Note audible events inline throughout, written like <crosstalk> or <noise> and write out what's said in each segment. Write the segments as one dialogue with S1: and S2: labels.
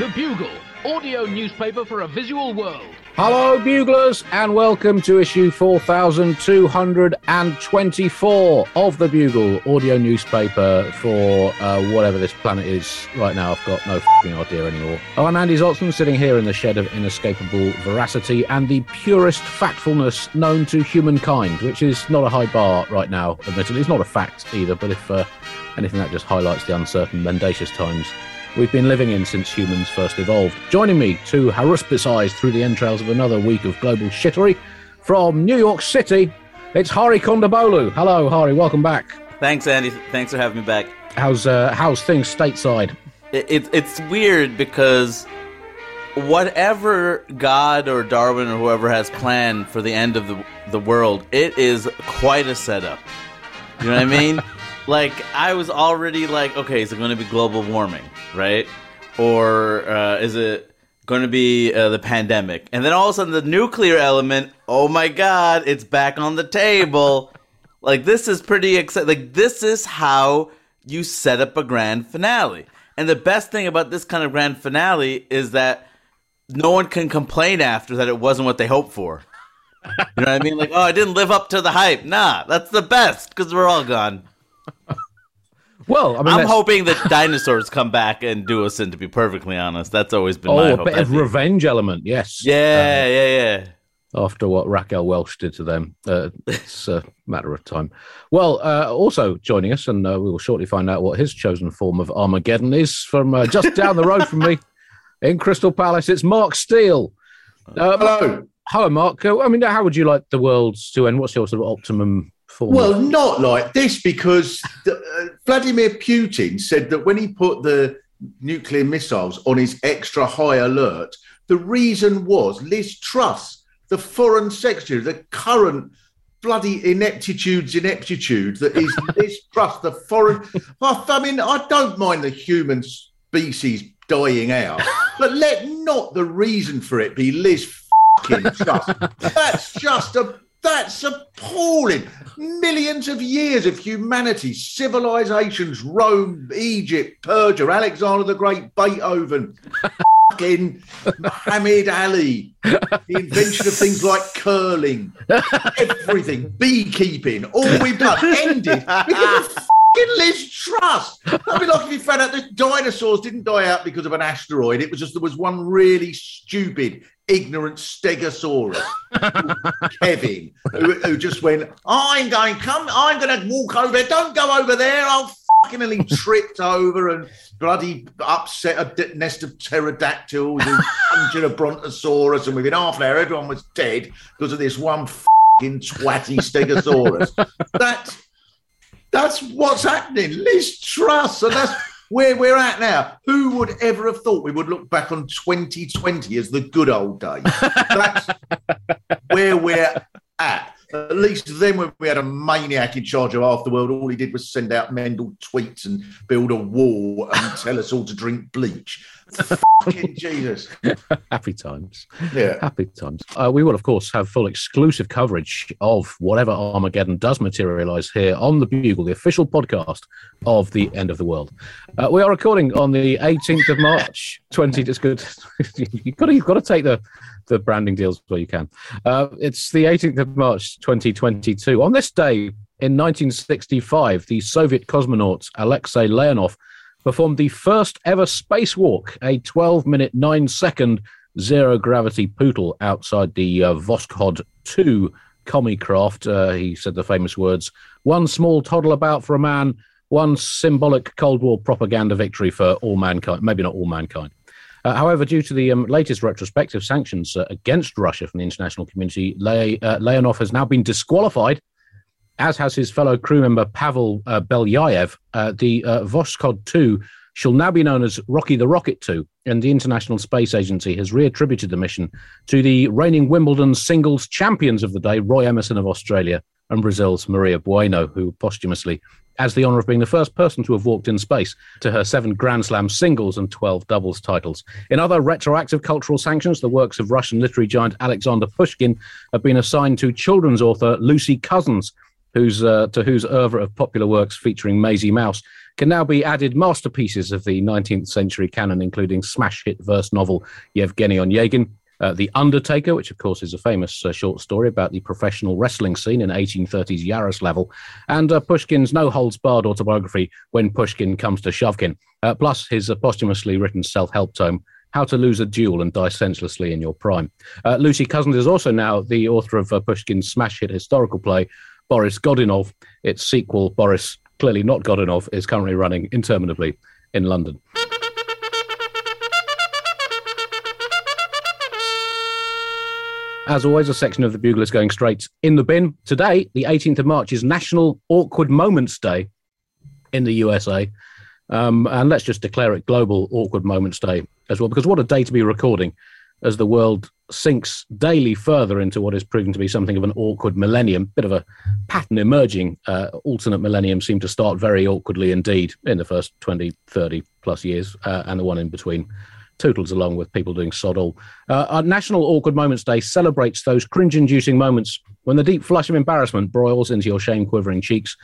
S1: The Bugle, audio newspaper for a visual world.
S2: Hello, Buglers, and welcome to issue 4224 of The Bugle, audio newspaper for uh, whatever this planet is right now. I've got no fing idea anymore. I'm Andy Zaltzman, sitting here in the shed of inescapable veracity and the purest factfulness known to humankind, which is not a high bar right now, admittedly. It's not a fact either, but if uh, anything, that just highlights the uncertain, mendacious times we've been living in since humans first evolved. Joining me to haruspicize through the entrails of another week of global shittery from New York City, it's Hari Kondabolu. Hello, Hari. Welcome back.
S3: Thanks, Andy. Thanks for having me back.
S2: How's uh, how's things stateside?
S3: It, it, it's weird because whatever God or Darwin or whoever has planned for the end of the the world, it is quite a setup. You know what I mean? <laughs> like I was already like, okay, is it going to be global warming, right? Or uh, is it going to be uh, the pandemic? And then all of a sudden, the nuclear element. Oh my God, it's back on the table. <laughs> like this is pretty exciting. Like this is how you set up a grand finale. And the best thing about this kind of grand finale is that no one can complain after that it wasn't what they hoped for. You know what I mean? Like, oh, I didn't live up to the hype. Nah, that's the best because we're all gone.
S2: Well, I mean,
S3: I'm
S2: that's-
S3: hoping that dinosaurs come back and do us in. To be perfectly honest, that's always been my
S2: Oh, a
S3: hope.
S2: bit of revenge element, yes.
S3: Yeah, yeah, yeah.
S2: after what Raquel Welch did to them. Uh, it's a matter of time. Well, uh, also joining us, and uh, we will shortly find out what his chosen form of Armageddon is from uh, just down the road from me in Crystal Palace. It's Mark Steel. Uh,
S4: Hello.
S2: hello, Mark. Uh, I mean, how would you like the world to end? What's your sort of optimum form?
S4: Well, not like this because <laughs> the, uh, Vladimir Putin said that when he put the nuclear missiles on his extra high alert, the reason was Liz Truss, the foreign secretary, the current bloody ineptitude's ineptitude that is <laughs> Liz Truss, the foreign. I I mean, I don't mind the human species dying out, but let not the reason for it be Liz fucking Truss. <laughs> That's just a. That's appalling. Millions of years of humanity, civilizations, Rome, Egypt, Persia, Alexander the Great, Beethoven, <laughs> fucking Muhammad Ali, the invention of things like curling, everything, beekeeping, all we've done ended because of fucking Liz Truss. I'd be like if you found out that dinosaurs didn't die out because of an asteroid. It was just there was one really stupid, ignorant stegosaurus, Kevin, who, who just went, I'm going, come, I'm going to walk over there. Don't go over there. I'll fucking he tripped over and bloody upset a nest of pterodactyls and injured a brontosaurus. And within half an hour, everyone was dead because of this one fucking twatty stegosaurus. <laughs> That's that's what's happening. Liz Truss, and that's where we're at now. Who would ever have thought we would look back on 2020 as the good old days? That's where we're at. At least then, when we had a maniac in charge of half the world, all he did was send out Mendel tweets and build a wall and tell us all to drink bleach. Fucking Jesus. <laughs>
S2: happy times.
S4: Yeah.
S2: Happy times. Uh, we will, of course, have full exclusive coverage of whatever Armageddon does materialize here on the Bugle, the official podcast of the end of the world. Uh, we are recording on the 18th of March, 20. It's good. <laughs> you've got to, you've got to take the the branding deals where you can. Uh, it's the 18th of March, 2022. On this day in 1965, the Soviet cosmonaut Alexei Leonov performed the first ever spacewalk, a 12 minute, 9 second zero gravity poodle outside the uh, Voskhod 2 commie craft. Uh, he said the famous words one small toddle about for a man, one symbolic Cold War propaganda victory for all mankind. Maybe not all mankind. Uh, however, due to the um, latest retrospective sanctions uh, against Russia from the international community, Le- uh, Leonov has now been disqualified, as has his fellow crew member Pavel uh. Uh, the uh, Voskhod 2 shall now be known as Rocky the Rocket 2, and the International Space Agency has reattributed the mission to the reigning Wimbledon singles champions of the day, Roy Emerson of Australia and Brazil's Maria Bueno, who posthumously has the honour of being the first person to have walked in space to her seven Grand Slam singles and 12 doubles titles. In other retroactive cultural sanctions, the works of Russian literary giant Alexander Pushkin have been assigned to children's author Lucy Cousins, whose, uh, to whose oeuvre of popular works featuring Maisy Mouse can now be added masterpieces of the 19th century canon, including smash hit verse novel Yevgeny Onegin, uh, The Undertaker, which of course is a famous uh, short story about the professional wrestling scene in 1830s Yaroslavl, and uh, Pushkin's no holds barred autobiography, When Pushkin Comes to Shovkin, uh, plus his uh, posthumously written self help tome, How to Lose a Duel and Die Senselessly in Your Prime. Uh, Lucy Cousins is also now the author of Pushkin's smash hit historical play, Boris Godunov. Its sequel, Boris, clearly not Godunov, is currently running interminably in London. As always, a section of the Bugle is going straight in the bin. Today, the 18th of March, is National Awkward Moments Day in the USA. Um, and let's just declare it Global Awkward Moments Day as well, because what a day to be recording as the world sinks daily further into what is proving to be something of an awkward millennium. Bit of a pattern emerging. Uh, alternate millennium seem to start very awkwardly indeed in the first 20, 30 plus years, uh, and the one in between tootles along with people doing sod all. Uh, our National Awkward Moments Day celebrates those cringe inducing moments when the deep flush of embarrassment broils into your shame quivering cheeks.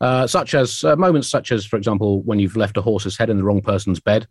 S2: Uh, such as uh, moments such as, for example, when you've left a horse's head in the wrong person's bed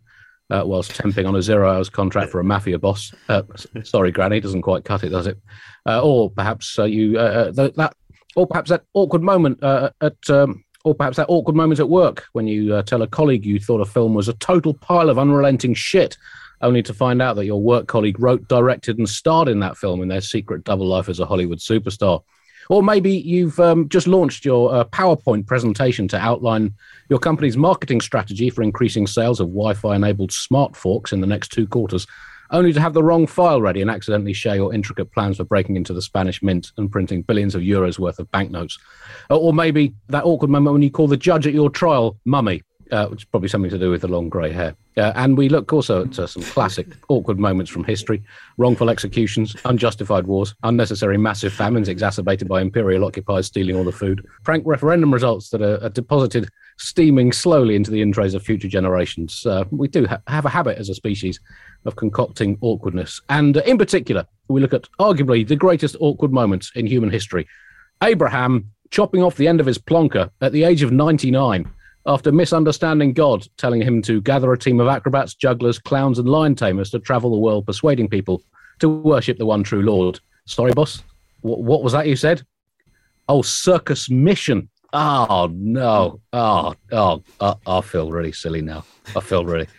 S2: uh, whilst temping on a zero hours contract for a mafia boss. Uh, <laughs> sorry, Granny, doesn't quite cut it, does it? Uh, or perhaps you th- that, or perhaps that awkward moment at. Um, or perhaps that awkward moment at work when you tell a colleague you thought a film was a total pile of unrelenting shit only to find out that your work colleague wrote, directed, and starred in that film in their secret double life as a Hollywood superstar. Or maybe you've um, just launched your uh, PowerPoint presentation to outline your company's marketing strategy for increasing sales of Wi Fi enabled smart forks in the next two quarters, only to have the wrong file ready and accidentally share your intricate plans for breaking into the Spanish mint and printing billions of euros worth of banknotes. Or maybe that awkward moment when you call the judge at your trial mummy uh, which is probably something to do with the long grey hair. Uh, and we look also at uh, some classic awkward moments from history wrongful executions, unjustified wars, unnecessary massive famines exacerbated by imperial occupiers stealing all the food, prank referendum results that are, are deposited steaming slowly into the intrays of future generations. Uh, we do ha- have a habit as a species of concocting awkwardness. And uh, in particular, we look at arguably the greatest awkward moments in human history. Abraham chopping off the end of his plonker at the age of 99 after misunderstanding God, telling him to gather a team of acrobats, jugglers, clowns, and lion tamers to travel the world persuading people to worship the one true Lord. Sorry, boss. What, what was that you said? Oh, circus mission. Oh, no. Oh, oh, I feel really silly now. I feel really. <laughs>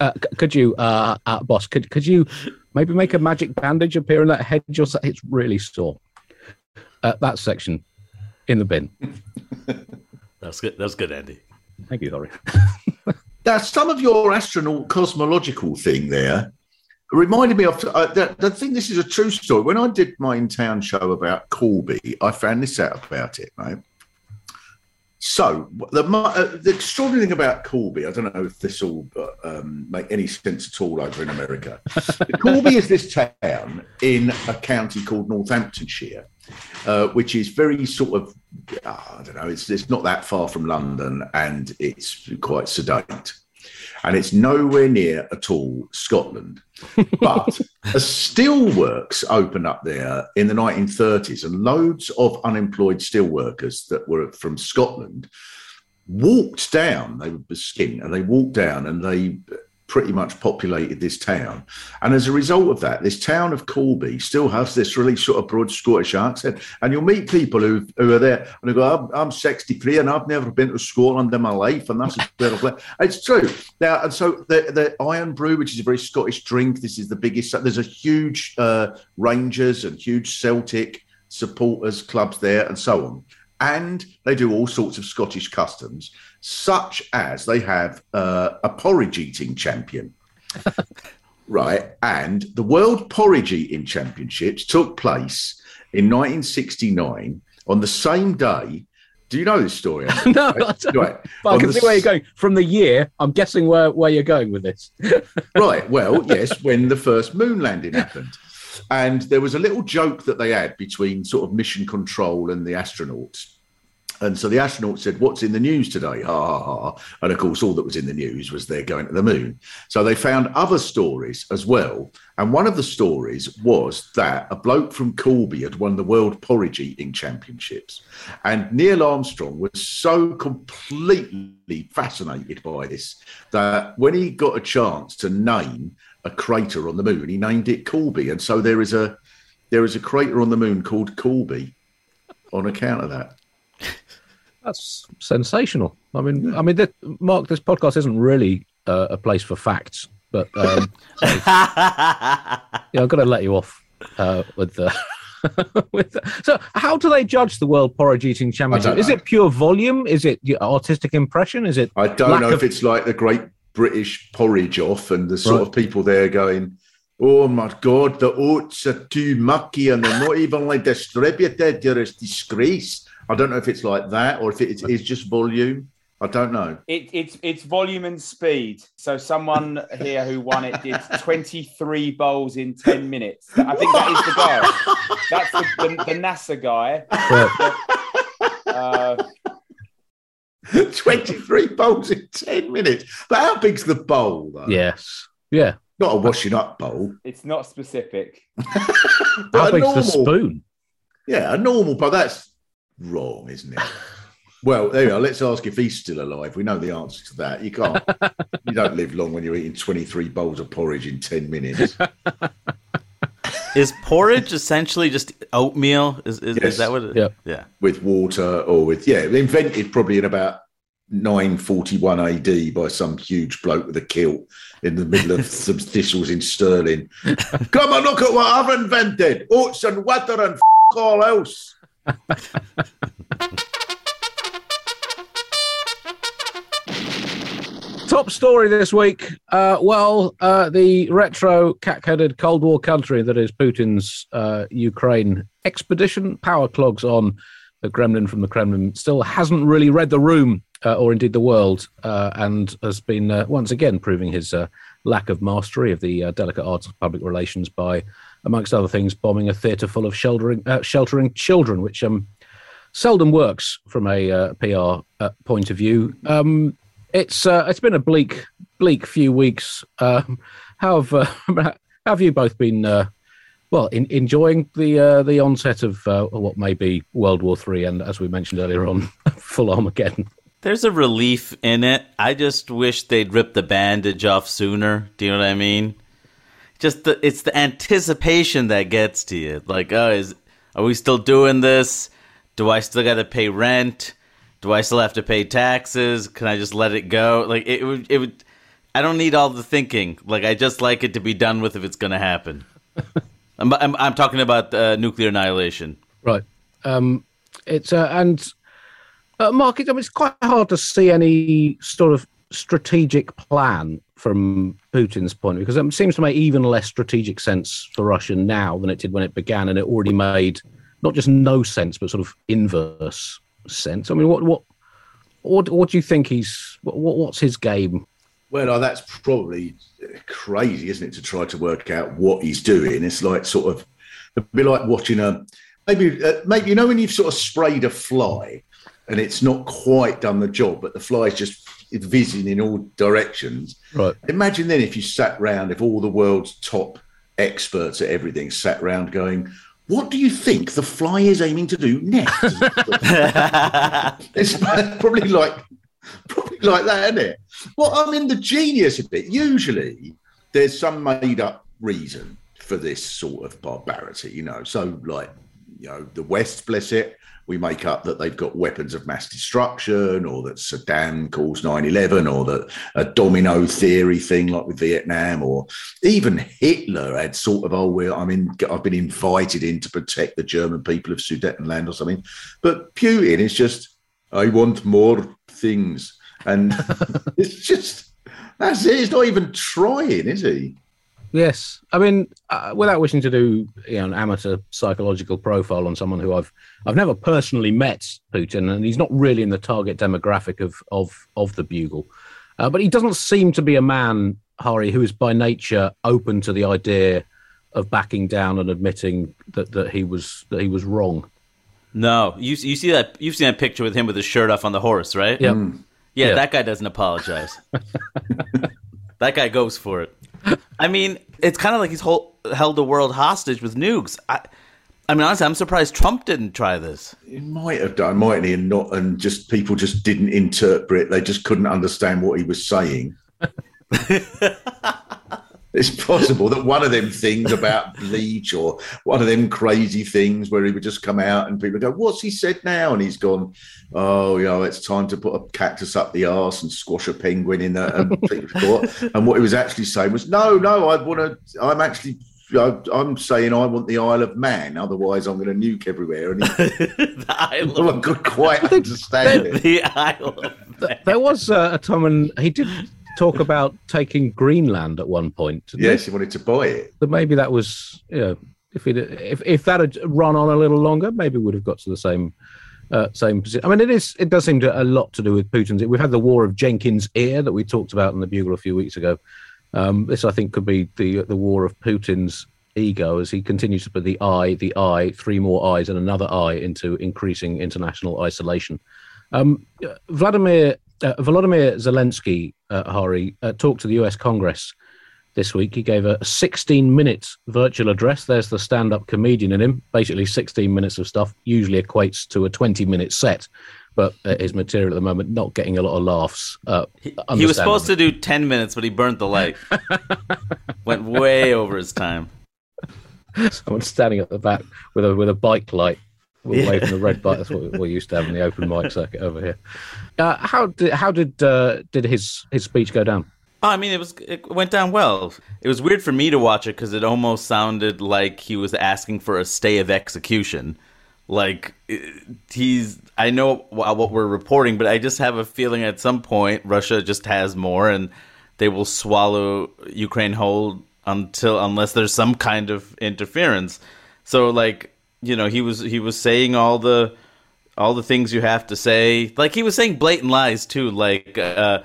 S2: Uh, could you, uh, uh, boss, could, could you maybe make a magic bandage appear in that head? It's really sore. Uh, that section in the bin. <laughs>
S3: That's good. That's good, Andy.
S2: Thank you, Laurie. <laughs>
S4: now, some of your astronaut cosmological thing there reminded me of. Uh, I think this is a true story. When I did my in town show about Corby, I found this out about it, right? So the uh, the extraordinary thing about Corby, I don't know if this will uh, um, make any sense at all over in America. <laughs> Corby is this town in a county called Northamptonshire, uh, which is very sort of I don't know. It's it's not that far from London, and it's quite sedate and it's nowhere near at all Scotland. But <laughs> a steelworks opened up there in the 1930s, and loads of unemployed steelworkers that were from Scotland walked down. They were skin, and they walked down, and they pretty much populated this town. And as a result of that, this town of Corby still has this really sort of broad Scottish accent. And you'll meet people who, who are there and they go, I'm, I'm 63 and I've never been to Scotland in my life. And that's where It's true. Now, and so the, the Irn-Bru, which is a very Scottish drink, this is the biggest. There's a huge uh, Rangers and huge Celtic supporters clubs there and so on. And they do all sorts of Scottish customs such as they have uh, a porridge eating champion. <laughs> right. And the World Porridge Eating Championships took place in 1969 on the same day. Do you know this story? <laughs>
S2: no, right. but I can see where you're going. From the year, I'm guessing where, where you're going with this.
S4: right. Well, yes, when the first moon landing happened. And there was a little joke that they had between sort of mission control and the astronauts And so the astronauts said, What's in the news today? Ha ha ha. And of course, all that was in the news was they're going to the moon. So they found other stories as well. And one of the stories was that a bloke from Corby had won the World Porridge Eating Championships. And Neil Armstrong was so completely fascinated by this that when he got a chance to name a crater on the moon, he named it Corby. And so there is a there is a crater on the moon called Corby on account of that.
S2: That's sensational. I mean, I mean, that, Mark, this podcast isn't really uh, a place for facts, but um, so, <laughs> yeah, I've got to let you off uh, with the. <laughs> with the, so, how do they judge the World Porridge Eating Championship? Is it pure volume? Is it artistic impression? Is it?
S4: I don't know of... if it's like the Great British Porridge Off and the sort right. of people there going, "Oh my God, the oats are too mucky and they're not evenly distributed. You're a disgrace." I don't know if it's like that or if it is just volume. I don't know.
S5: It, it's it's volume and speed. So someone here who won it did 23 bowls in 10 minutes. I think that is the guy. That's the, the, the NASA guy.
S4: Uh, <laughs> 23 bowls in 10 minutes. But how big's the bowl, though?
S2: Yes. Yeah.
S4: Not a washing up bowl.
S5: It's not specific. <laughs>
S2: how big's normal, the spoon?
S4: Yeah, a normal bowl. That's wrong, isn't it? <laughs> well, there you are. Let's ask if he's still alive. We know the answer to that. You can't. you don't live long when you're eating 23 bowls of porridge in 10 minutes.
S3: Is porridge essentially just oatmeal? Is, is, yes. is that what it is?
S2: Yeah.
S3: yeah.
S4: With water or with, yeah, invented probably in about 941 AD by some huge bloke with a kilt in the middle of <laughs> some thistles in Stirling. Come and look at what I've invented oats and water and f- all else. <laughs>
S2: Top story this week. Uh, well, uh, the retro cat-headed Cold War country that is Putin's uh, Ukraine expedition power clogs on the Kremlin from the Kremlin still hasn't really read the room uh, or indeed the world, uh, and has been uh, once again proving his lack of mastery of the delicate arts of public relations by amongst other things, bombing a theatre full of sheltering, sheltering children, which um, seldom works from a PR point of view. Um, it's uh, it's been a bleak bleak few weeks. Um, how have uh, <laughs> how have you both been? Uh, well, in, enjoying the uh, the onset of what may be World War Three, and as we mentioned earlier on, <laughs> full Armageddon.
S3: There's a relief in it. I just wish they'd rip the bandage off sooner. Do you know what I mean? just the it's the anticipation that gets to you. Like, oh, is are we still doing this? Do I still got to pay rent? Do I still have to pay taxes? Can I just let it go? Like it would it would. I don't need all the thinking. Like I just like it to be done with if it's going to happen. <laughs> I'm, I'm, I'm talking about uh, nuclear annihilation.
S2: Right. Um, it's uh, and uh, Mark, it, I mean, it's quite hard to see any sort of strategic plan from Putin's point because it seems to make even less strategic sense for Russia now than it did when it began, and it already made not just no sense but sort of inverse sense. I mean, what what what, what do you think he's what, what's his game?
S4: Well, oh, that's probably crazy, isn't it, to try to work out what he's doing? It's like sort of it'd be like watching a maybe uh, maybe you know when you've sort of sprayed a fly and it's not quite done the job, but the fly's just whizzing in all directions.
S2: Right.
S4: Imagine then if you sat round, if all the world's top experts at everything sat round going, what do you think the fly is aiming to do next? it's probably like probably like that, isn't it? Well, I mean, the genius of it, usually there's some made up reason for this sort of barbarity, you know. So, like, you know, the West, bless it, we make up that they've got weapons of mass destruction or that Saddam caused 9 11 or that a domino theory thing like with Vietnam or even Hitler had sort of, oh, well, I mean, I've been invited in to protect the German people of Sudetenland or something. But Putin is just, I want more things. And <laughs> it's just, that's it. He's not even trying, is he?
S2: Yes, I mean, uh, without wishing to do you know, an amateur psychological profile on someone who I've I've never personally met Putin, and he's not really in the target demographic of of of the Bugle, uh, but he doesn't seem to be a man, Hari, who is by nature open to the idea of backing down and admitting that, that he was that he was wrong.
S3: No, you you see that you've seen that picture with him with his shirt off on the horse, right?
S2: Yeah.
S3: Yeah,
S2: Yeah.
S3: that guy doesn't apologize. <laughs> that guy goes for it. <laughs> I mean, it's kind of like he's hold, held the world hostage with nukes. I, I mean, honestly, I'm surprised Trump didn't try this.
S4: He might have done, mightn't he? And not, and just people just didn't interpret. They just couldn't understand what he was saying. <laughs> it's possible that one of them things about bleach or one of them crazy things where he would just come out and people go, "What's he said now?" And he's gone, "Oh, you know, it's time to put a cactus up the arse and squash a penguin in there." And, and what he was actually saying was, "No, no, I want to. I'm actually." I- I'm saying I want the Isle of Man, otherwise I'm going to nuke everywhere. And he, <laughs>
S3: the Isle
S4: well, I
S3: of,
S4: could quite understand it.
S3: the Isle of Man.
S2: There was uh, a time when he did talk about taking Greenland at one point.
S4: Yes, he wanted to buy it.
S2: But maybe that was, you know, if it if if that had run on a little longer, maybe we would have got to the same uh, same position. I mean, it is it does seem to a lot to do with Putin's. We've had the war of Jenkins' ear that we talked about in the Bugle a few weeks ago. Um, this, I think, could be the the war of Putin's ego as he continues to put the eye, the eye, three more eyes, and another eye into increasing international isolation. Um, Vladimir uh, Volodymyr Zelensky, uh, Hari, uh, talked to the U.S. Congress this week. He gave a 16 minute virtual address. There's the stand up comedian in him. Basically, 16 minutes of stuff usually equates to a 20 minute set. But uh, his material at the moment not getting a lot of laughs. Uh,
S3: He was supposed to do 10 minutes, but he burnt the light. <laughs> Went way over his time.
S2: Someone standing at the back with a with a bike light, waving the red bike. That's what we used to have in the open mic circuit over here. Uh, how did how did uh, did his his speech go down?
S3: Oh, I mean, it was it went down well. It was weird for me to watch it because it almost sounded like he was asking for a stay of execution. Like he's, I know what we're reporting, but I just have a feeling at some point Russia just has more, and they will swallow Ukraine whole until unless there's some kind of interference. So, like you know, he was he was saying all the all the things you have to say. Like he was saying blatant lies too. Like uh,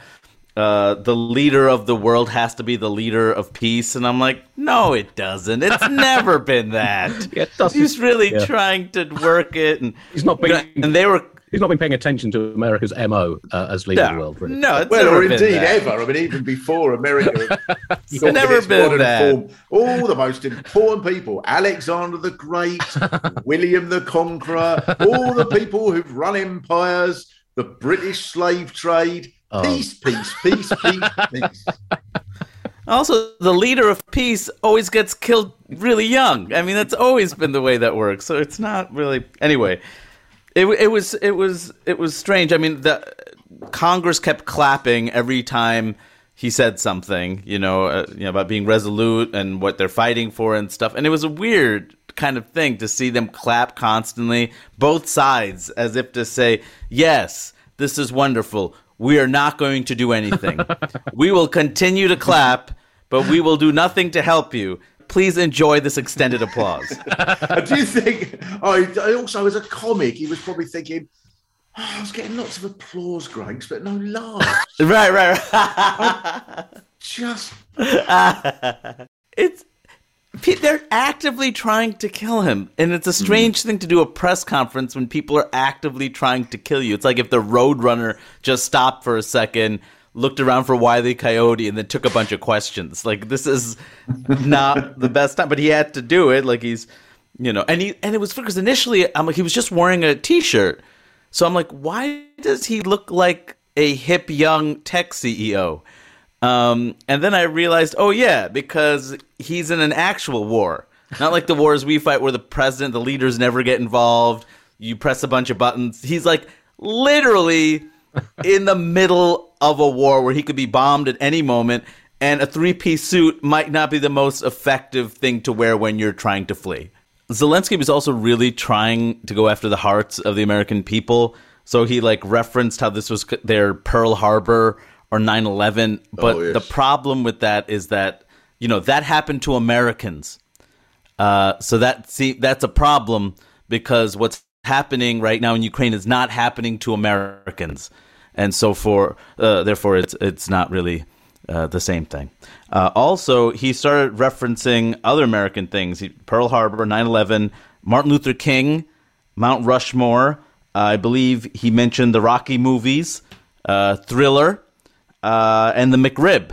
S3: uh, the leader of the world has to be the leader of peace, and I'm like, no, it doesn't. It's <laughs> never been that.
S2: Yeah, it.
S3: He's really
S2: Yeah.
S3: trying to work it, and
S2: He's not being
S3: and they were
S2: he's not been paying attention to America's mo uh, as leader of the
S3: no,
S2: world. Really.
S3: no, it's
S4: Well,
S3: never
S4: or
S3: been
S4: indeed
S3: that.
S4: ever. I mean, even before America, <laughs>
S3: It's never been that.
S4: all the most important people: Alexander the Great, <laughs> William the Conqueror, all the people who've run empires, the British slave trade.
S2: Oh.
S4: Peace, peace, peace, peace, peace. <laughs>
S3: Also, the leader of peace always gets killed really young. I mean, that's always been the way that works. So it's not really. Anyway, it it was it was it was strange. I mean, the Congress kept clapping every time he said something. You know, uh, you know about being resolute and what they're fighting for and stuff. And it was a weird kind of thing to see them clap constantly, both sides, as if to say, "Yes, this is wonderful." We are not going to do anything. <laughs> we will continue to clap, but we will do nothing to help you. Please enjoy this extended applause. <laughs>
S4: I do think. Oh, I also, as a comic, he was probably thinking. "Oh, I was getting lots of applause, Granks, but no laughs. <laughs>
S3: right, right, right.
S4: Just <laughs>
S3: it's they're actively trying to kill him, and it's a hmm. strange thing to do a press conference when people are actively trying to kill you. It's like if the Roadrunner just stopped for a second, looked around for Wiley Coyote, and then took a bunch of questions. Like this is not the best time, but he had to do it. Like he's, you know, and he and it was because initially I'm like he was just wearing a T-shirt, so I'm like, why does he look like a hip young tech CEO? Um, and then I realized, oh yeah, because he's in an actual war, not like the wars we fight where the president, the leaders never get involved. You press a bunch of buttons. He's like literally in the middle of a war where he could be bombed at any moment, and a three-piece suit might not be the most effective thing to wear when you're trying to flee. Zelensky was also really trying to go after the hearts of the American people. So he like referenced how this was their Pearl Harbor or 9/11, but
S4: Oh, yes.
S3: the problem with that is that you know that happened to Americans. Uh, so that see that's a problem because what's happening right now in Ukraine is not happening to Americans, and so for uh, therefore it's it's not really uh, the same thing. Uh, also, he started referencing other American things: Pearl Harbor, 9/11, Martin Luther King. Mount Rushmore. I believe he mentioned the Rocky movies, uh, Thriller, uh, and the McRib.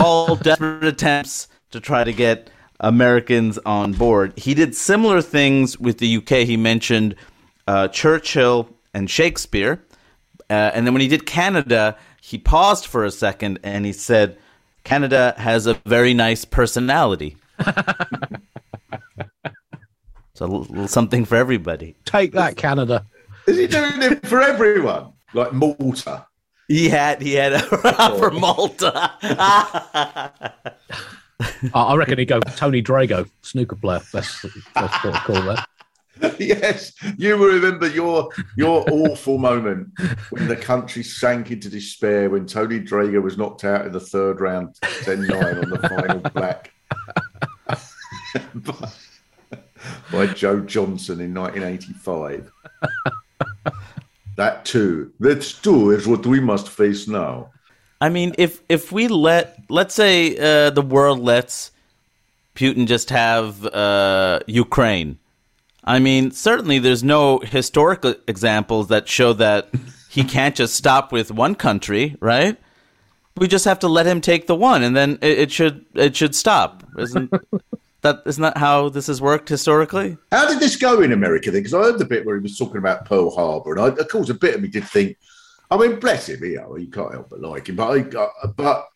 S3: All <laughs> desperate attempts to try to get Americans on board. He did similar things with the UK. He mentioned uh, Churchill and Shakespeare. Uh, and then when he did Canada, he paused for a second and he said, Canada has a very nice personality. <laughs> so a little something for everybody.
S2: Take that, Canada.
S4: Is he doing it for everyone? Like Malta?
S3: He had he had a <laughs> for Malta. <laughs>
S2: I reckon he'd go Tony Drago, snooker player. That's, what I call that. <laughs>
S4: yes, you will remember your your awful moment when the country sank into despair when Tony Drago was knocked out in the third round, 10-9 on the final black <laughs> by, by Joe Johnson in 1985. that too, that too is what we must face now.
S3: I mean, if if we let let's say uh, the world lets Putin just have uh, Ukraine I mean, certainly there's no historical examples that show that he can't just stop with one country, right? We just have to let him take the one, and then it, it should it should stop. Isn't <laughs> that isn't that how this has worked historically?
S4: How did this go in America then? Because I heard the bit where he was talking about Pearl Harbor, and I, of course, a bit of me did think, I mean, bless him, you know, you can't help but like him, but I, uh, but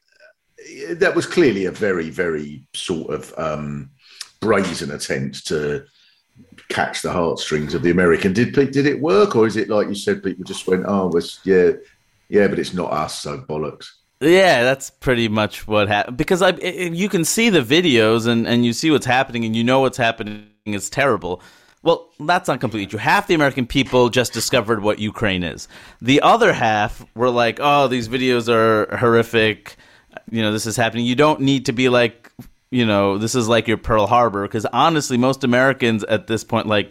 S4: that was clearly a very, very sort of um, brazen attempt to catch the heartstrings of the American. Did did it work, or is it like you said? People just went, "Oh, was yeah, yeah," but it's not us, so bollocks.
S3: Yeah, that's pretty much what happened. Because I, you can see the videos and and you see what's happening, and you know what's happening is terrible. Well, that's not completely true. Half the American people just discovered what Ukraine is. The other half were like, "Oh, these videos are horrific." You know, this is happening. You don't need to be like you know, this is like your Pearl Harbor. Because honestly, most Americans at this point, like,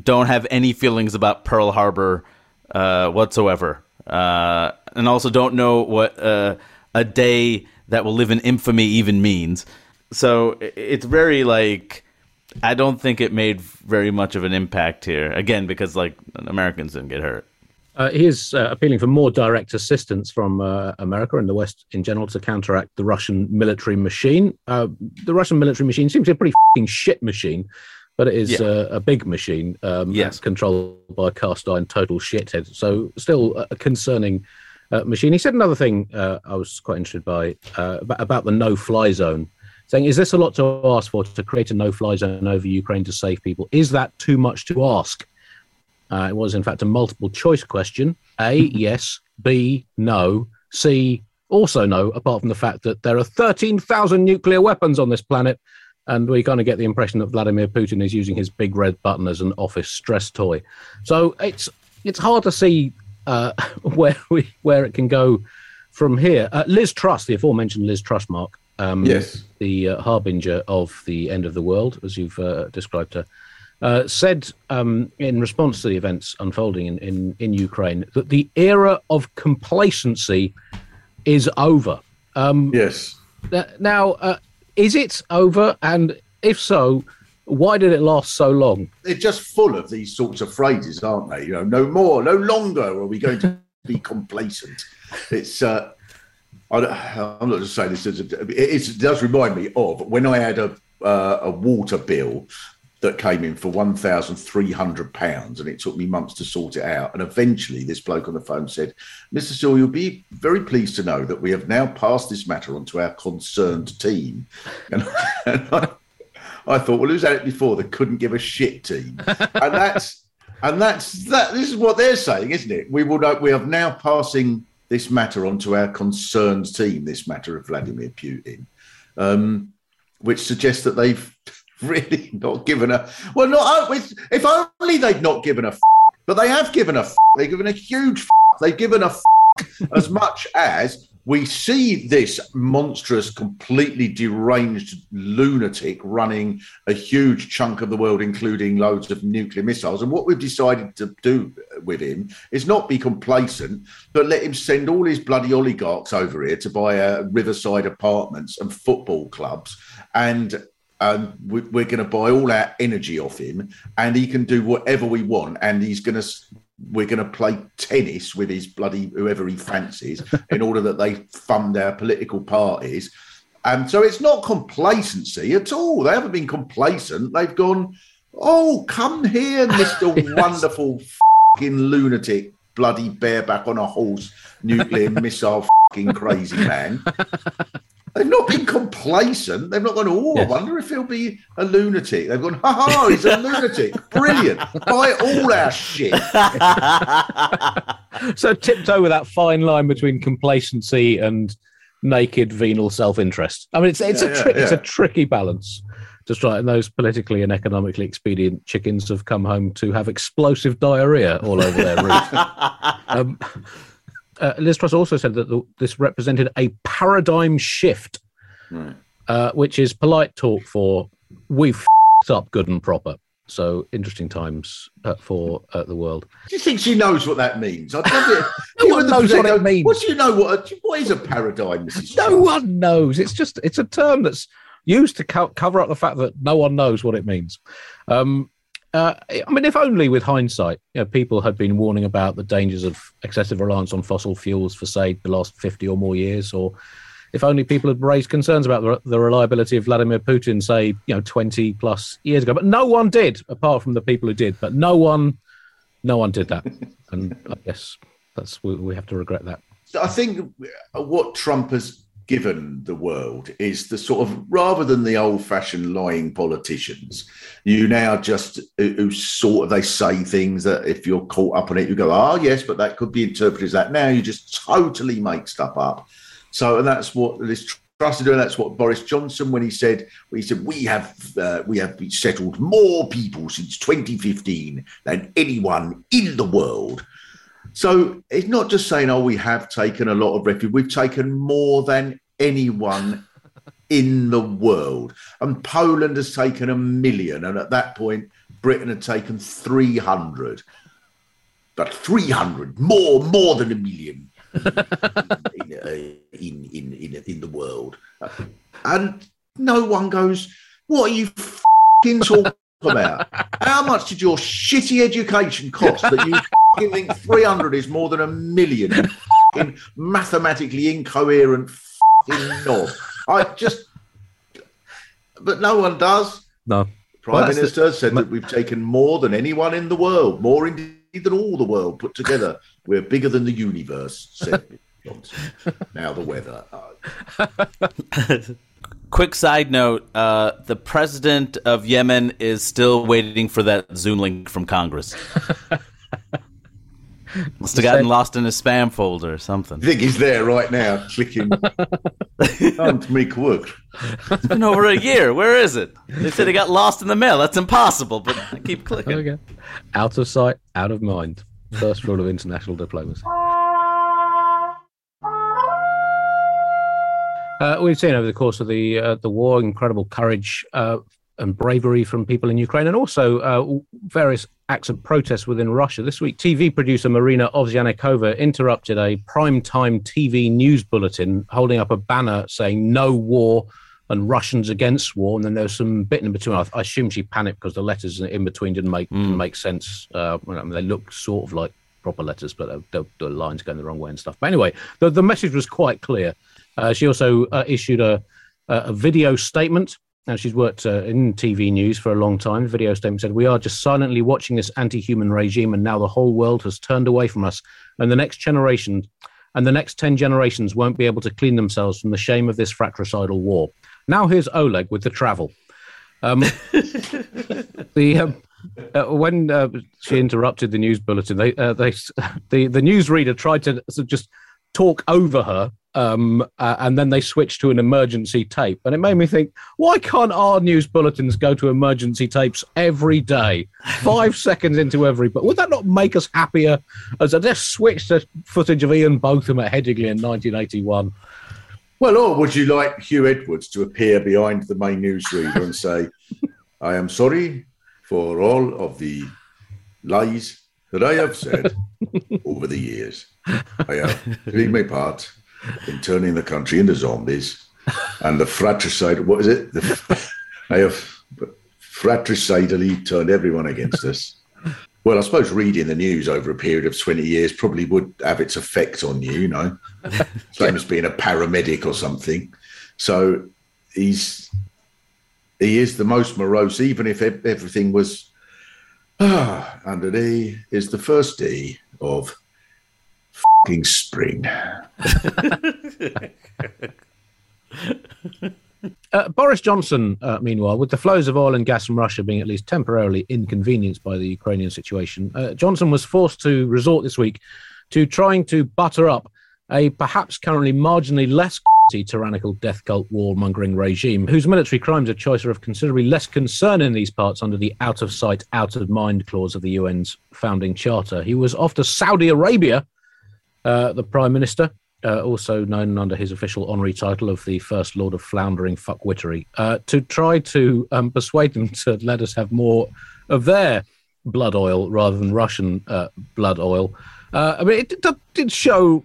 S3: don't have any feelings about Pearl Harbor uh, whatsoever. Uh, and also don't know what uh, a day that will live in infamy even means. So it's very like I don't think it made very much of an impact here. Again, because like Americans didn't get hurt.
S2: Uh, he is uh, appealing for more direct assistance from uh, America and the West in general to counteract the Russian military machine. Uh, the Russian military machine seems to be a pretty shit machine, but it is
S3: Yeah.
S2: uh, a big machine um,
S3: Yes.
S2: controlled by a cast iron total shithead. So, still a- concerning uh, machine. He said another thing uh, I was quite interested by uh, about the no fly zone. Saying, is this a lot to ask for to create a no fly zone over Ukraine to save people? Is that too much to ask? Uh, it was, in fact, a multiple choice question. A, <laughs> yes. B, no. C, also no, apart from the fact that there are 13,000 nuclear weapons on this planet. And we kind of get the impression that Vladimir Putin is using his big red button as an office stress toy. So it's it's hard to see uh, <laughs> where we where it can go from here. Uh, Liz Truss, the aforementioned Liz Truss, Mark, um,
S4: Yes.
S2: The uh, harbinger of the end of the world, as you've uh, described her, uh, said um, in response to the events unfolding in, in, in Ukraine that the era of complacency is over. Um,
S4: Yes.
S2: th- Now, uh, is it over? And if so, why did it last so long?
S4: They're just full of these sorts of phrases, aren't they? You know, no more, no longer are we going to be <laughs> complacent. It's. Uh, I I'm not just saying this. As a, it, does remind me of when I had a uh, a water bill that came in for one thousand three hundred pounds, and it took me months to sort it out. And eventually, this bloke on the phone said, "Mr. Steel, you'll be very pleased to know that we have now passed this matter on to our concerned team." And, <laughs> and I, I thought, well, who's had it before that couldn't give a shit team? And that's and that's that. This is what they're saying, isn't it? We will. We are now passing this matter onto our concerned team. This matter of Vladimir Putin, um, which suggests that they've <laughs> really not given a well. Not if if only they'd not given a, f- but they have given a. f- They've given a huge. f- They've given a f- <laughs> as much as we see this monstrous, completely deranged lunatic running a huge chunk of the world, including loads of nuclear missiles. And what we've decided to do with him is not be complacent, but let him send all his bloody oligarchs over here to buy uh, riverside apartments and football clubs and and we, we're going to buy all our energy off him, and he can do whatever we want, and he's going to. We're going to play tennis with his bloody whoever he fancies <laughs> in order that they fund our political parties. And so it's not complacency at all. They haven't been complacent. They've gone, oh, come here, <laughs> Mr. yes. Wonderful fucking lunatic, bloody bareback on a horse, nuclear missile fucking crazy man. <laughs> They've not been complacent. They've not gone, oh, yes. I wonder if he'll be a lunatic. They've gone, ha ha, he's a lunatic. Brilliant. Buy all our shit. <laughs>
S2: so tiptoe with that fine line between complacency and naked venal self-interest. I mean, it's it's yeah, a tri- yeah, yeah. it's a tricky balance to strike. And those politically and economically expedient chickens have come home to have explosive diarrhea all over their roof. <laughs> um, uh, Liz Truss also said that the, this represented a paradigm shift, right. uh, which is polite talk for we've up good and proper. So interesting times uh, for uh, the world.
S4: Do you think she knows what that means? I
S2: no <laughs> one knows what it means.
S4: What do you know? What what is a paradigm, Mrs.
S2: No one knows. It's just it's a term that's used to co- cover up the fact that no one knows what it means. Um, uh, I mean, if only with hindsight, you know, people had been warning about the dangers of excessive reliance on fossil fuels for, say, the last 50 or more years, or if only people had raised concerns about the, the reliability of Vladimir Putin, say, you know, 20 plus years ago. But no one did, apart from the people who did. But no one, no one did that. <laughs> and I guess that's we, we have to regret that.
S4: I think what Trump has given the world is the sort of rather than the old fashioned lying politicians, you now just who sort of they say things that if you're caught up on it, you go, oh yes, but that could be interpreted as that. Now you just totally make stuff up. So and that's what this Truss to. And that's what Boris Johnson, when he said, he said, we have uh, we have settled more people since 2015 than anyone in the world. So it's not just saying, oh, we have taken a lot of refuge. We've taken more than anyone in the world. And Poland has taken a million. And at that point, Britain had taken 300. But 300, more, more than a million in, uh, in, in, in, in, the world. And no one goes, what are you talking about? How much did your shitty education cost that you think 300 is more than a million? In mathematically incoherent knob. I just, but no one does.
S2: No.
S4: Prime well, Minister the, said that we've taken more than anyone in the world, more indeed than all the world put together. We're bigger than the universe, said Johnson. now the weather. <laughs>
S3: Quick side note: uh, the president of Yemen is still waiting for that Zoom link from Congress. <laughs> Must have gotten lost in a spam folder or something.
S4: I think he's there right now, clicking. Can't make work.
S3: It's been over a year. Where is it? They said it got lost in the mail. That's impossible, but I keep clicking.
S2: Okay. Out of sight, out of mind. First rule of international diplomacy. Uh, we've seen over the course of the uh, the war incredible courage uh, and bravery from people in Ukraine, and also uh, various acts of protest within Russia. This week, TV producer Marina Ovsyannikova interrupted a prime-time TV news bulletin, holding up a banner saying "No war." And Russians against war, and then there's some bit in between. I, I assume she panicked because the letters in between didn't make mm. didn't make sense. Uh, I mean, they looked sort of like proper letters, but the, the lines going the wrong way and stuff. But anyway, the, the message was quite clear. Uh, she also uh, issued a, a video statement and she's worked uh, in TV news for a long time. The video statement said, We are just silently watching this anti human regime, and now the whole world has turned away from us. And the next generation and the next 10 generations won't be able to clean themselves from the shame of this fratricidal war. Now here's Oleg with the travel. Um, <laughs> the um, uh, when uh, she interrupted the news bulletin, they uh, they <laughs> the the newsreader tried to just talk over her um, uh, and then they switched to an emergency tape. And it made me think, why can't our news bulletins go to emergency tapes every day, five <laughs> seconds into every? But would that not make us happier? As I just switched to footage of Ian Botham at Headingley in 1981.
S4: Well, or would you like Huw Edwards to appear behind the main newsreader and say, <laughs> "I am sorry for all of the lies that I have said <laughs> over the years. I have played my part." In turning the country into zombies and the fratricide. What is it? The, They <laughs> have fratricidally turned everyone against us. Well, I suppose reading the news over a period of 20 years probably would have its effect on you, you know, <laughs> same as being a paramedic or something. So he's he is the most morose, even if everything was ah, <sighs> under D is the first D of spring. <laughs>
S2: Uh, Boris Johnson, uh, meanwhile, with the flows of oil and gas from Russia being at least temporarily inconvenienced by the Ukrainian situation, uh, Johnson was forced to resort this week to trying to butter up a perhaps currently marginally less <laughs> tyrannical death cult warmongering regime, whose military crimes are choice are of considerably less concern in these parts under the out of sight, out of mind clause of the UN's founding charter. He was off to Saudi Arabia, uh, the Prime Minister, uh, also known under his official honorary title of the First Lord of Floundering Fuckwittery, uh, to try to um, persuade them to let us have more of their blood oil rather than Russian uh, blood oil. Uh, I mean, it, did show,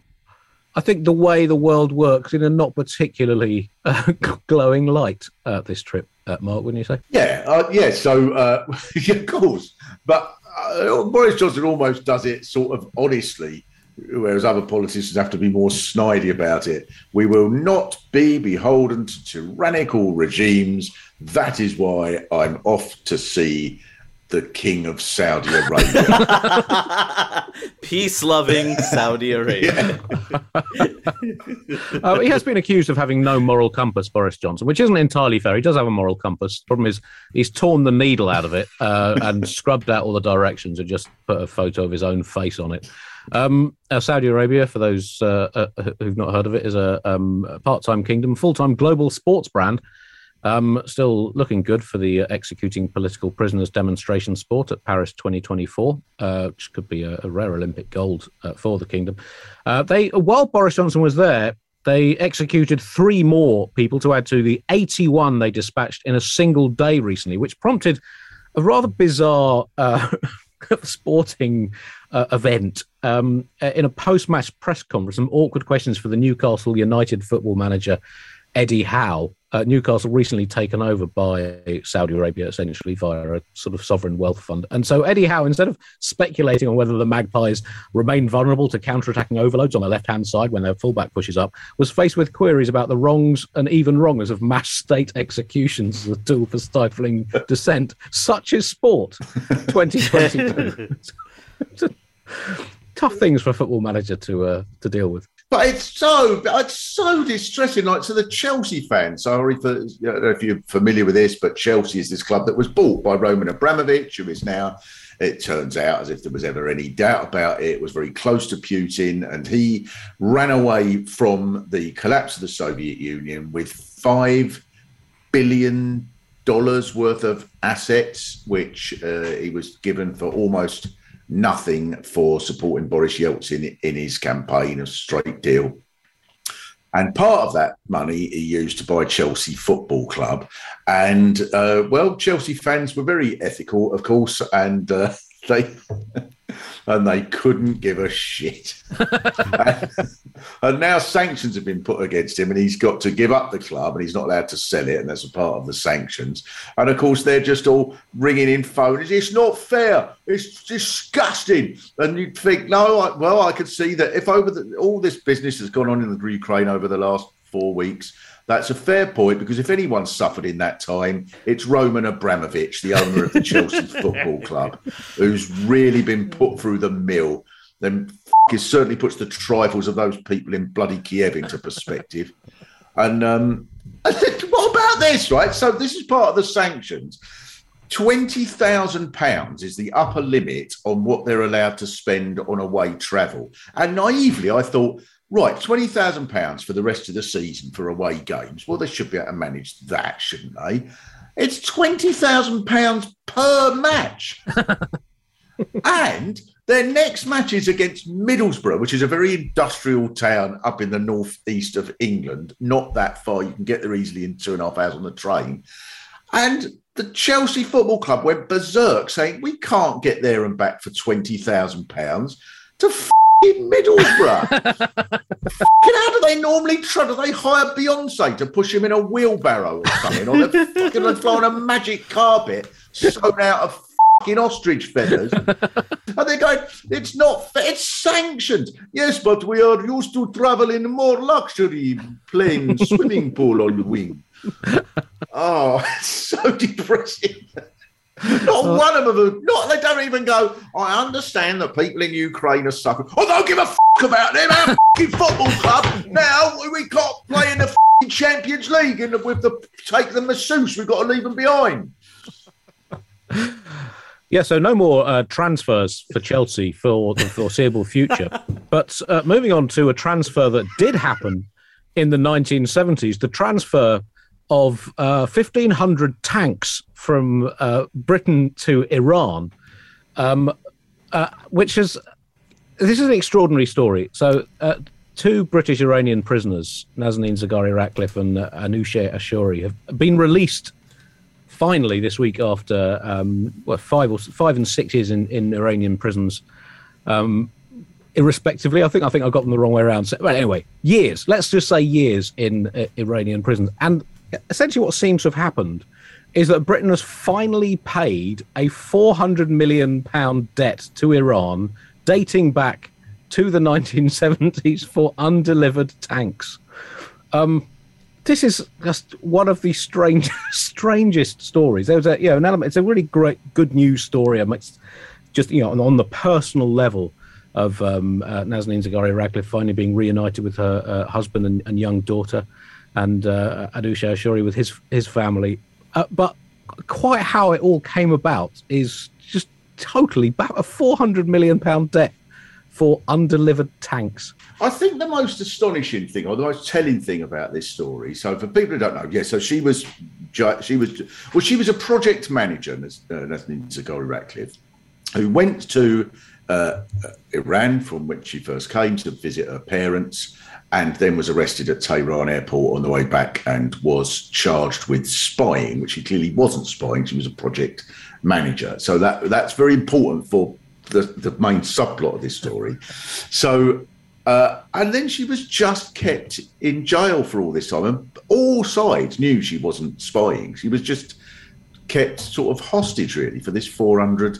S2: I think, the way the world works in a not particularly uh, <laughs> glowing light. This trip, Mark, wouldn't you say?
S4: Yeah, yeah. So, <laughs> of course, but Boris Johnson almost does it sort of honestly, whereas other politicians have to be more snidey about it. We will not be beholden to tyrannical regimes. That is why I'm off to see the King of Saudi Arabia. <laughs>
S3: Peace loving Saudi Arabia. <laughs>
S2: Uh, he has been accused of having no moral compass, Boris Johnson, which isn't entirely fair. He does have a moral compass. The problem is he's torn the needle out of it uh, and scrubbed out all the directions and just put a photo of his own face on it. Um, uh, Saudi Arabia, for those uh, uh, who've not heard of it, is a, um, a part-time kingdom, full-time global sports brand. Um, still looking good for the uh, executing political prisoners demonstration sport at Paris 2024, uh, which could be a, a rare Olympic gold uh, for the kingdom. Uh, they, while Boris Johnson was there, they executed three more people to add to the 81 they dispatched in a single day recently, which prompted a rather bizarre uh, <laughs> <laughs> sporting uh, event. Um, in a post match press conference, some awkward questions for the Newcastle United football manager, Eddie Howe. Uh, Newcastle recently taken over by Saudi Arabia, essentially via a sort of sovereign wealth fund. And so Eddie Howe, instead of speculating on whether the Magpies remain vulnerable to counter-attacking overloads on the left-hand side when their fullback pushes up, was faced with queries about the wrongs and even wrongers of mass state executions as a tool for stifling dissent. Such is sport, <laughs> 2022. <laughs> Tough things for a football manager to uh, to deal with.
S4: But it's so it's so distressing. Like to the Chelsea fans. Sorry for I don't know if you're familiar with this, but Chelsea is this club that was bought by Roman Abramovich, who is now. It turns out, as if there was ever any doubt about it, was very close to Putin, and he ran away from the collapse of the Soviet Union with five billion dollars worth of assets, which uh, he was given for almost nothing for supporting Boris Yeltsin in his campaign of straight deal. And part of that money he used to buy Chelsea Football Club. And, uh, well, Chelsea fans were very ethical, of course, and uh, <laughs> they. And they couldn't give a shit. and, <laughs> and now sanctions have been put against him, and he's got to give up the club, and he's not allowed to sell it, and that's a part of the sanctions. And of course, they're just all ringing in phones. It's not fair. It's disgusting. And you'd think, no, I, well, I could see that if over the, all this business has gone on in the Ukraine over the last four weeks. That's a fair point because if anyone suffered in that time, it's Roman Abramovich, the owner of the Chelsea <laughs> Football Club, who's really been put through the mill. Then it certainly puts the trifles of those people in bloody Kiev into perspective. And um, I <laughs> said, what about this, right? So this is part of the sanctions. Twenty thousand pounds is the upper limit on what they're allowed to spend on away travel. And naively, I thought, right, twenty thousand pounds for the rest of the season for away games. Well, they should be able to manage that, shouldn't they? It's twenty thousand pounds per match, <laughs> and their next match is against Middlesbrough, which is a very industrial town up in the northeast of England. Not that far; you can get there easily in two and a half hours on the train. And the Chelsea Football Club went berserk, saying we can't get there and back for twenty thousand pounds. To f- Middlesbrough. <laughs> How do they normally try? Do they hire Beyonce to push him in a wheelbarrow or something? Or they're fucking they fly on a magic carpet sewn out of fucking ostrich feathers? <laughs> and they're going, it's not fair, it's sanctioned. Yes, but we are used to travel in more luxury plane swimming pool on the wing. <laughs> Oh, it's so depressing. Not one of them. Not they don't even go. I understand that people in Ukraine are suffering. I don't give a f- about them. Our football club now we can't play in the Champions League and with the take the masseuse. We've got to leave them behind.
S2: Yeah, so no more uh, transfers for Chelsea for the foreseeable future. <laughs> but uh, moving on to a transfer that did happen in the 1970s, the transfer of uh, 1,500 tanks from uh, Britain to Iran, um, uh, which is this is an extraordinary story. So, uh, two British Iranian prisoners, Nazanin Zaghari Ratcliffe and uh, Anousheh Ashouri, have been released finally this week after um, well, five or five and six years in, in Iranian prisons. Um, irrespectively, I think I think I got them the wrong way around. So, but anyway, years. Let's just say years in uh, Iranian prisons, and essentially what seems to have happened is that Britain has finally paid a 400 million pound debt to Iran dating back to the <laughs> 1970s for undelivered tanks. Um, this is just one of the strange, <laughs> strangest stories. There was a, you know, an element. It's a really great, good news story. Just you know, on, on the personal level of um, uh, Nazanin Zaghari Ratcliffe finally being reunited with her uh, husband and, and, young daughter, and uh, Anousheh Ashouri with his his family. Uh, but quite how it all came about is just totally about a 400 million pound debt for undelivered tanks.
S4: I think the most astonishing thing, or the most telling thing about this story. So, for people who don't know, yeah, so she was, she was, well, she was a project manager, Nazanin Zaghari Ratcliffe, who went to uh, Iran from which she first came to visit her parents, and then was arrested at Tehran airport on the way back and was charged with spying, which he clearly wasn't spying. She was a project manager. So that that's very important for the, the main subplot of this story. So, uh, and then she was just kept in jail for all this time. And all sides knew she wasn't spying. She was just kept sort of hostage, really, for this 400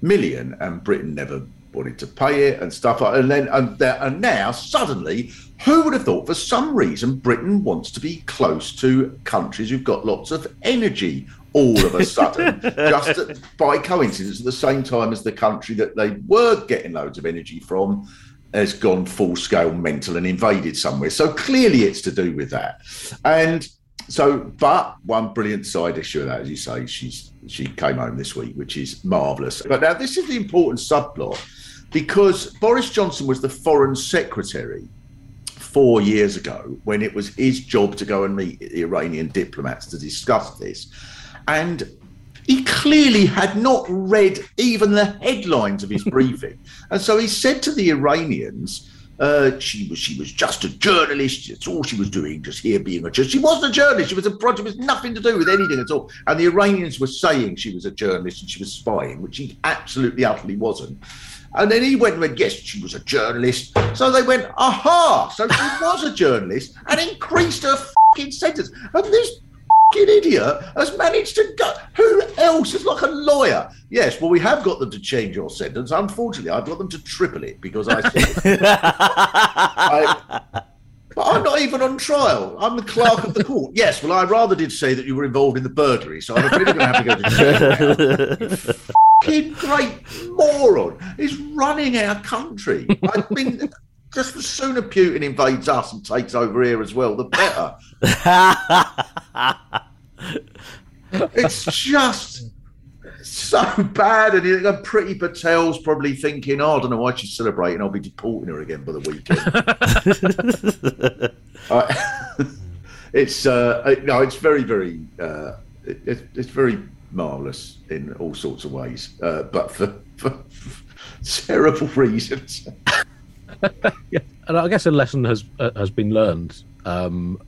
S4: million. And Britain never wanted to pay it and stuff. And then, and, there, and now, suddenly, who would have thought for some reason Britain wants to be close to countries who've got lots of energy all of a sudden, <laughs> just by coincidence, at the same time as the country that they were getting loads of energy from has gone full scale mental and invaded somewhere. So clearly it's to do with that. And so, but one brilliant side issue of that, as you say, she's she came home this week, which is marvellous. But now this is the important subplot because Boris Johnson was the foreign secretary four years ago when it was his job to go and meet the Iranian diplomats to discuss this. And he clearly had not read even the headlines of his <laughs> briefing. And so he said to the Iranians, uh, she was she was just a journalist. That's all she was doing, just here being a journalist. She wasn't a journalist. She was a project. It was nothing to do with anything at all. And the Iranians were saying she was a journalist and she was spying, which she absolutely utterly wasn't. And then he went and went, yes, she was a journalist. So they went, aha, so she was a journalist and increased her fucking sentence. And this fucking idiot has managed to go. Who else is like a lawyer? Yes, well, we have got them to change your sentence. Unfortunately, I've got them to triple it because I. <laughs> I but I'm not even on trial. I'm the clerk of the court. Yes, well, I rather did say that you were involved in the burglary, so I'm afraid I'm going to have to go to jail. <laughs> fucking great moron. He's running our country. I mean, <laughs> just the sooner Putin invades us and takes over here as well, the better. <laughs> it's just so bad. And you know, Priti Patel's probably thinking, oh, I don't know why she's celebrating. I'll be deporting her again by the weekend. <laughs> uh, it's uh, no, it's very, very, uh, it, it's very marvelous in all sorts of ways, uh, but for, for, for terrible reasons.
S2: yeah, and I guess a lesson has uh, has been learned. Um,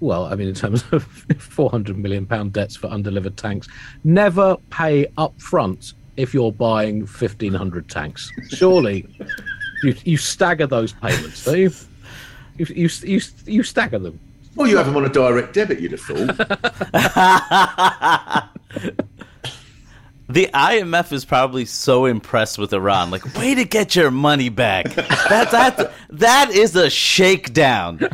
S2: well, I mean, in terms of <laughs> 400 million pound debts for undelivered tanks, never pay up front if you're buying 1,500 tanks. Surely, <laughs> You you stagger those payments, do you? You you you, you stagger them.
S4: Well, you have them on a direct debit, you'd have thought. <laughs>
S3: The IMF is probably so impressed with Iran. Like, way to get your money back. That that that is a shakedown.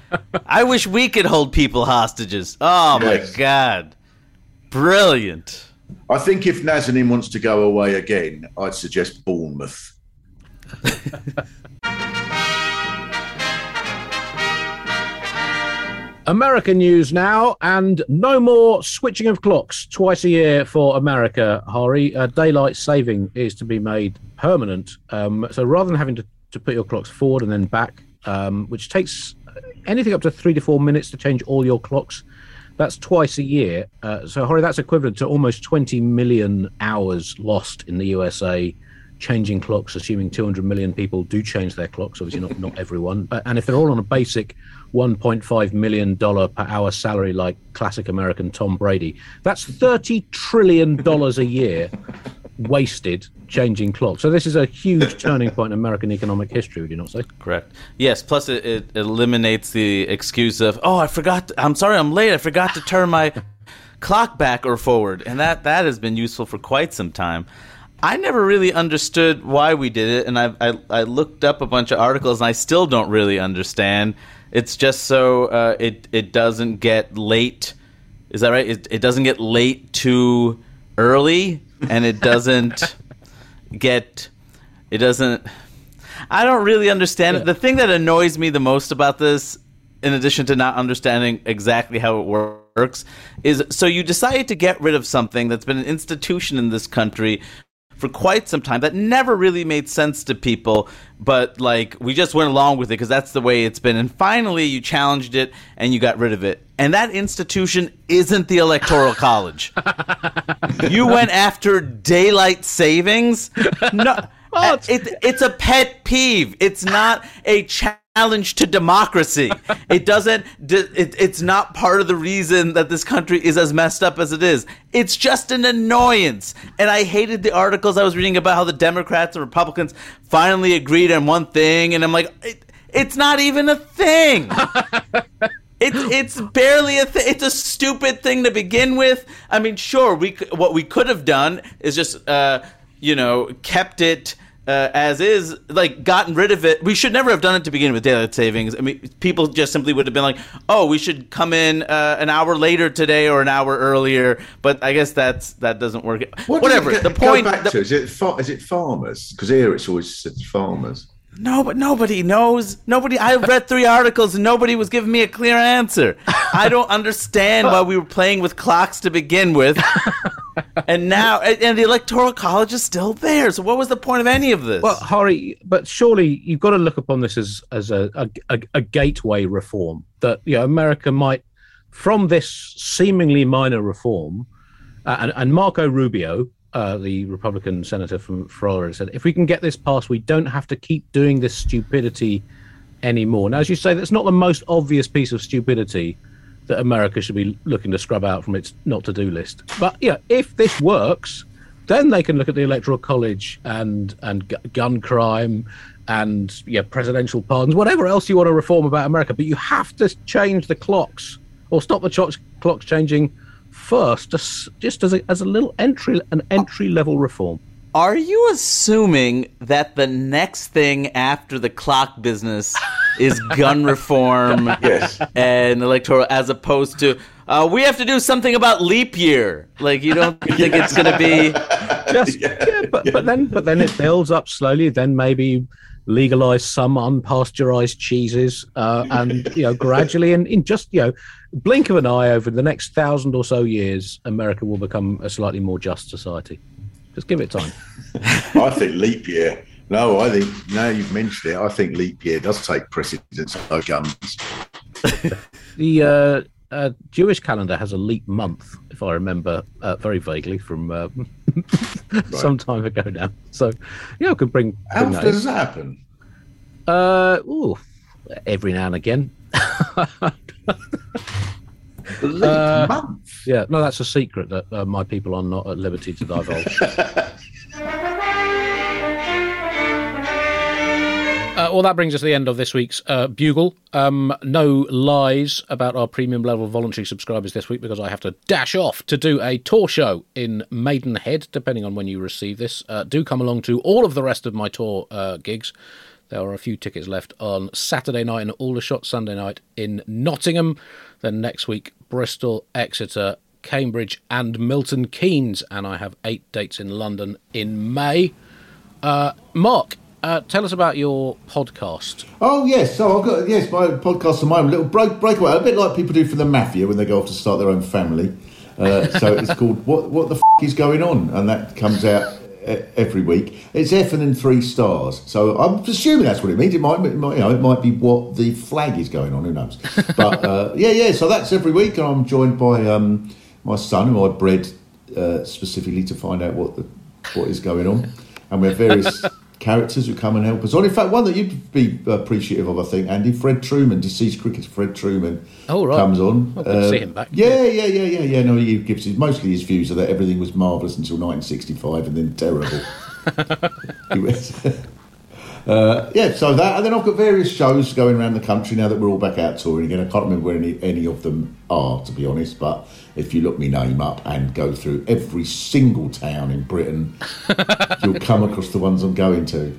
S3: I wish we could hold people hostages. Oh my god, brilliant.
S4: I think if Nazanin wants to go away again, I'd suggest Bournemouth. <laughs>
S2: American news now, and no more switching of clocks twice a year for America, Hari. Uh, daylight saving is to be made permanent. Um, so rather than having to, to put your clocks forward and then back, um, which takes anything up to three to four minutes to change all your clocks, that's twice a year. Uh, so, Hari, that's equivalent to almost 20 million hours lost in the USA changing clocks, assuming 200 million people do change their clocks. Obviously, not, not everyone. Uh, and if they're all on a basic $1.5 million per hour salary like classic American Tom Brady, that's $30 trillion a year wasted changing clocks. So, this is a huge turning point in American economic history, would you not say?
S3: Correct. Yes. Plus, it, it eliminates the excuse of, "Oh, I forgot. I'm sorry, I'm late. I forgot to turn my clock back or forward," and that that has been useful for quite some time. I never really understood why we did it, and I, I I looked up a bunch of articles, and I still don't really understand. It's just so uh, it it doesn't get late. Is that right? It, it doesn't get late too early, and it doesn't <laughs> get it doesn't. I don't really understand it. The thing that annoys me the most about this, in addition to not understanding exactly how it works, is so you decided to get rid of something that's been an institution in this country for quite some time that never really made sense to people, but like we just went along with it because that's the way it's been. And finally, you challenged it and you got rid of it. And that institution isn't the Electoral <laughs> College. you went after daylight savings. No, <laughs> oh, uh, it, it's a pet peeve. It's not a challenge to democracy. It doesn't. It, it's not part of the reason that this country is as messed up as it is. It's just an annoyance. And I hated the articles I was reading about how the Democrats and Republicans finally agreed on one thing, and I'm like, it, it's not even a thing. <laughs> It's it's barely a thing. It's a stupid thing to begin with. I mean, sure, we c- what we could have done is just uh, you know kept it uh, as is, like gotten rid of it. We should never have done it to begin with daylight savings. I mean, people just simply would have been like, "Oh, we should come in uh, an hour later today or an hour earlier." But I guess that's that doesn't work.
S4: What does
S3: Whatever.
S4: it
S3: the point.
S4: back
S3: the-
S4: to? Is it fa- is it farmers? Because here it's always said farmers.
S3: No, but nobody knows. Nobody. I read three articles and nobody was giving me a clear answer. I don't understand why we were playing with clocks to begin with, <laughs> and now and, the electoral college is still there. So what was the point of any of this?
S2: Well, Hari, but surely you've got to look upon this as as a a, a, a gateway reform that you know America might, from this seemingly minor reform, uh, and, and Marco Rubio, uh, the Republican senator from Florida, said if we can get this passed, we don't have to keep doing this stupidity anymore. Now, as you say, that's not the most obvious piece of stupidity that America should be looking to scrub out from its not to do list. But yeah, if this works, then they can look at the electoral college and and gu- gun crime and yeah presidential pardons whatever else you want to reform about america but you have to change the clocks or stop the clocks clocks changing first just, just as a, as a little entry an entry level reform
S3: Are you assuming that the next thing after the clock business is gun <laughs> reform
S4: Yes.
S3: and electoral, as opposed to uh, we have to do something about leap year? Like you don't <laughs> think it's going to be?
S2: just yeah, but, but then but then it builds up slowly then maybe legalize some unpasteurized cheeses uh, and you know gradually and in just you know blink of an eye over the next thousand or so years america will become a slightly more just society just give it time <laughs>
S4: I think leap year. No, I think now you've mentioned it. I think leap year does take precedence over guns. <laughs>
S2: the uh, uh, jewish calendar has a leap month if i remember uh, very vaguely from uh, <laughs> some time ago now so yeah i could bring,
S4: How
S2: bring
S4: often does that happen?
S2: Uh, ooh, every now and again. Uh,
S4: month.
S2: Yeah, no, that's a secret that uh, my people are not at liberty to divulge. <laughs> Uh, well, that brings us to the end of this week's uh, Bugle. Um, no lies about our premium level voluntary subscribers this week because I have to dash off to do a tour show in Maidenhead, depending on when you receive this. Uh, do come along to all of the rest of my tour uh, gigs. There are a few tickets left on Saturday night in Aldershot, Sunday night in Nottingham. Then next week, Bristol, Exeter, Cambridge, and Milton Keynes. And I have eight dates in London in May. Uh, Mark, uh, tell us about your podcast.
S4: Oh yes, so I've got yes my podcast of mine, a little break breakaway, a bit like people do for the mafia when they go off to start their own family. Uh, <laughs> so it's called "What What the F- is Going On," and that comes out every week. It's F and then three stars. So I'm assuming that's what it means. It might, it might, you know, it might be what the flag is going on. Who knows? <laughs> But uh, yeah, yeah. So that's every week, and I'm joined by um, my son, who I bred uh, specifically to find out what the what is going on, and we have various. <laughs> Characters who come and help us on. In fact, one that you'd be appreciative of, I think, Andy, Fred Trueman, deceased cricketer Fred Trueman,
S2: Oh, right.
S4: comes on.
S2: Good to see him back.
S4: Yeah, yeah, yeah, yeah, yeah. No, he gives his mostly his views are that everything was marvellous until 1965 and then terrible. <laughs> <laughs> Uh, yeah, so that, and then I've got various shows going around the country now that we're all back out touring again. I can't remember where any, any of them are, to be honest, but if you look me name up and go through every single town in Britain, <laughs> you'll come across the ones I'm going to.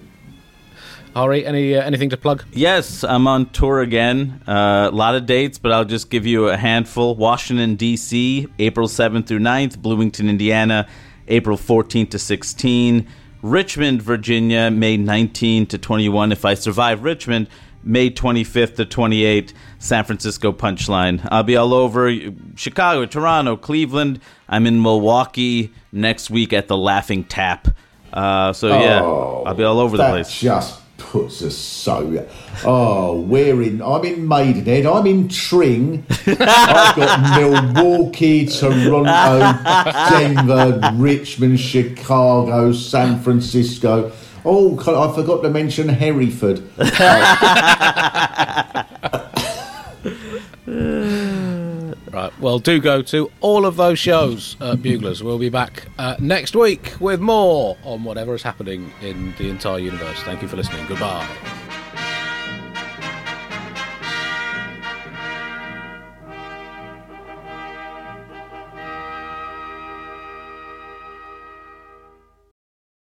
S2: Hari, any uh, anything to plug?
S3: Yes, I'm on tour again. Uh, a lot of dates, but I'll just give you a handful. Washington, D.C., April 7th through 9th. Bloomington, Indiana, April 14th to 16. Richmond, Virginia, May 19 to 21. If I survive Richmond, May 25th to 28th. San Francisco Punchline. I'll be all over Chicago, Toronto, Cleveland. I'm in Milwaukee next week at the Laughing Tap. Uh, so, yeah, I'll be all over the
S4: that
S3: place.
S4: just puts us so. Oh, we're in. I'm in Maidenhead. I'm in Tring. I've got <laughs> Milwaukee, Toronto, <laughs> Denver, Richmond, Chicago, San Francisco. Oh, I forgot to mention Hereford. <laughs>
S2: Right. Well, do go to all of those shows, Buglers. We'll be back uh, next week with more on whatever is happening in the entire universe. Thank you for listening. Goodbye.